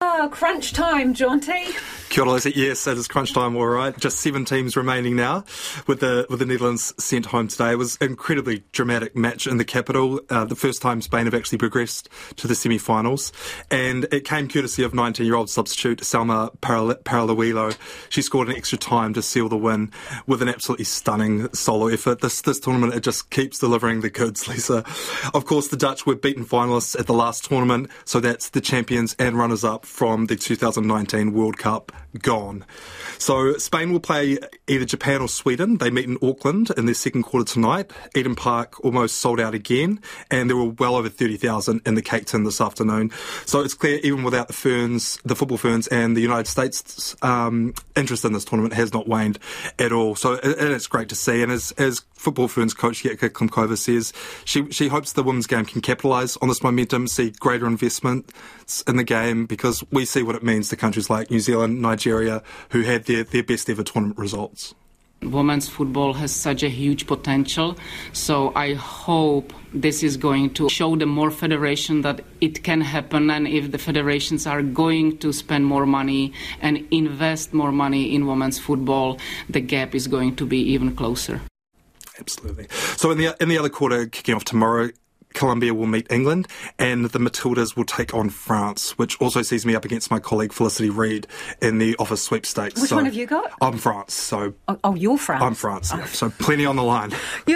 Ah. Crunch time, Jonty. Kia ora, yes, it is crunch time, all right. Just seven teams remaining now, with the with the Netherlands sent home today. It was an incredibly dramatic match in the capital. Uh, the first time Spain have actually progressed to the semi-finals, and it came courtesy of 19-year-old substitute Salma Paralluelo. She scored an extra time to seal the win with an absolutely stunning solo effort. This this tournament it just keeps delivering the goods, Lisa. Of course, the Dutch were beaten finalists at the last tournament, so that's the champions and runners-up from the 2019 World Cup gone. So Spain will play either Japan or Sweden. They meet in Auckland in their second quarter tonight. Eden Park almost sold out again, and there were well over 30,000 in the Cake Tin this afternoon. So it's clear, even without the Ferns, the football Ferns, and the United States um, interest in this tournament has not waned at all. So and it's great to see. And as, as football Ferns coach Jitka Klimkova says, she she hopes the women's game can capitalise on this momentum, see greater investments in the game because we see what it means to countries like New Zealand, Nigeria, who had their, their best ever tournament results. Women's football has such a huge potential, so I hope this is going to show the more federation that it can happen and if the federations are going to spend more money and invest more money in women's football the gap is going to be even closer absolutely so in the in the other quarter kicking off tomorrow Colombia will meet England, and the Matildas will take on France, which also sees me up against my colleague Felicity Reid in the office sweepstakes. Which so one have you got? I'm France, so. Oh, oh you're France. I'm France, yeah. Oh. So plenty on the line. In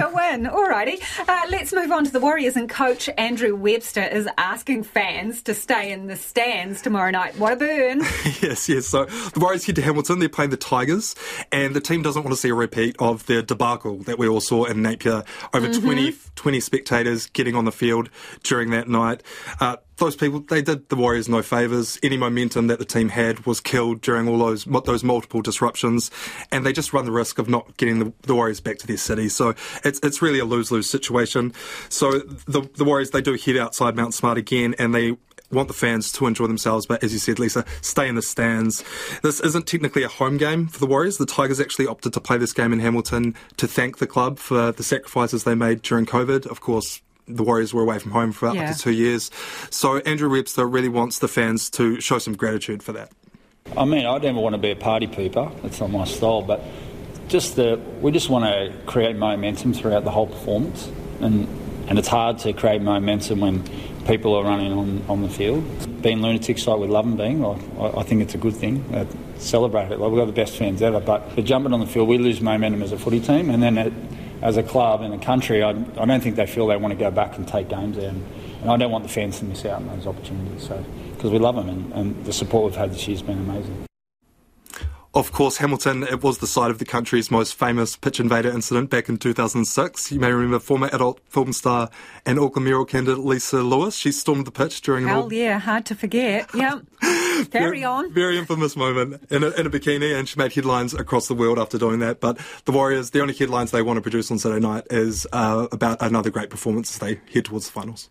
to win. Alrighty. Uh, let's move on to the Warriors, and coach Andrew Webster is asking fans to stay in the stands tomorrow night. What a burn! yes, yes. So the Warriors head to Hamilton. They're playing the Tigers, and the team doesn't want to see a repeat of the debacle that we all saw in Napier. Over mm-hmm. 20, 20 spectators spectators getting on the field during that night. Uh, those people, they did the Warriors no favours. Any momentum that the team had was killed during all those those multiple disruptions, and they just run the risk of not getting the, the Warriors back to their city. So it's it's really a lose lose situation. So the the Warriors they do head outside Mount Smart again, and they want the fans to enjoy themselves, but as you said, Lisa, stay in the stands. This isn't technically a home game for the Warriors. The Tigers actually opted to play this game in Hamilton to thank the club for the sacrifices they made during COVID. Of course, the Warriors were away from home for yeah. up to two years. So Andrew Webster really wants the fans to show some gratitude for that. I mean, I never want to be a party pooper. That's not my style. But just the, we just want to create momentum throughout the whole performance, and and it's hard to create momentum when people are running on, on the field. Being lunatics like we love them being, I, I think it's a good thing. Uh, celebrate it. Like we've got the best fans ever, but for jumping on the field, we lose momentum as a footy team, and then it, as a club and a country, I, I don't think they feel they want to go back and take games there. And, and I don't want the fans to miss out on those opportunities. So because we love them, and, and the support we've had this year has been amazing. Of course, Hamilton, it was the site of the country's most famous pitch invader incident back in 2006. You may remember former adult film star and Auckland mayoral candidate Lisa Lewis. She stormed the pitch during Hell yeah, hard to forget. Yeah. Carry on. Very infamous moment in a, in a bikini, and she made headlines across the world after doing that. But the Warriors, the only headlines they want to produce on Saturday night is uh, about another great performance as they head towards the finals.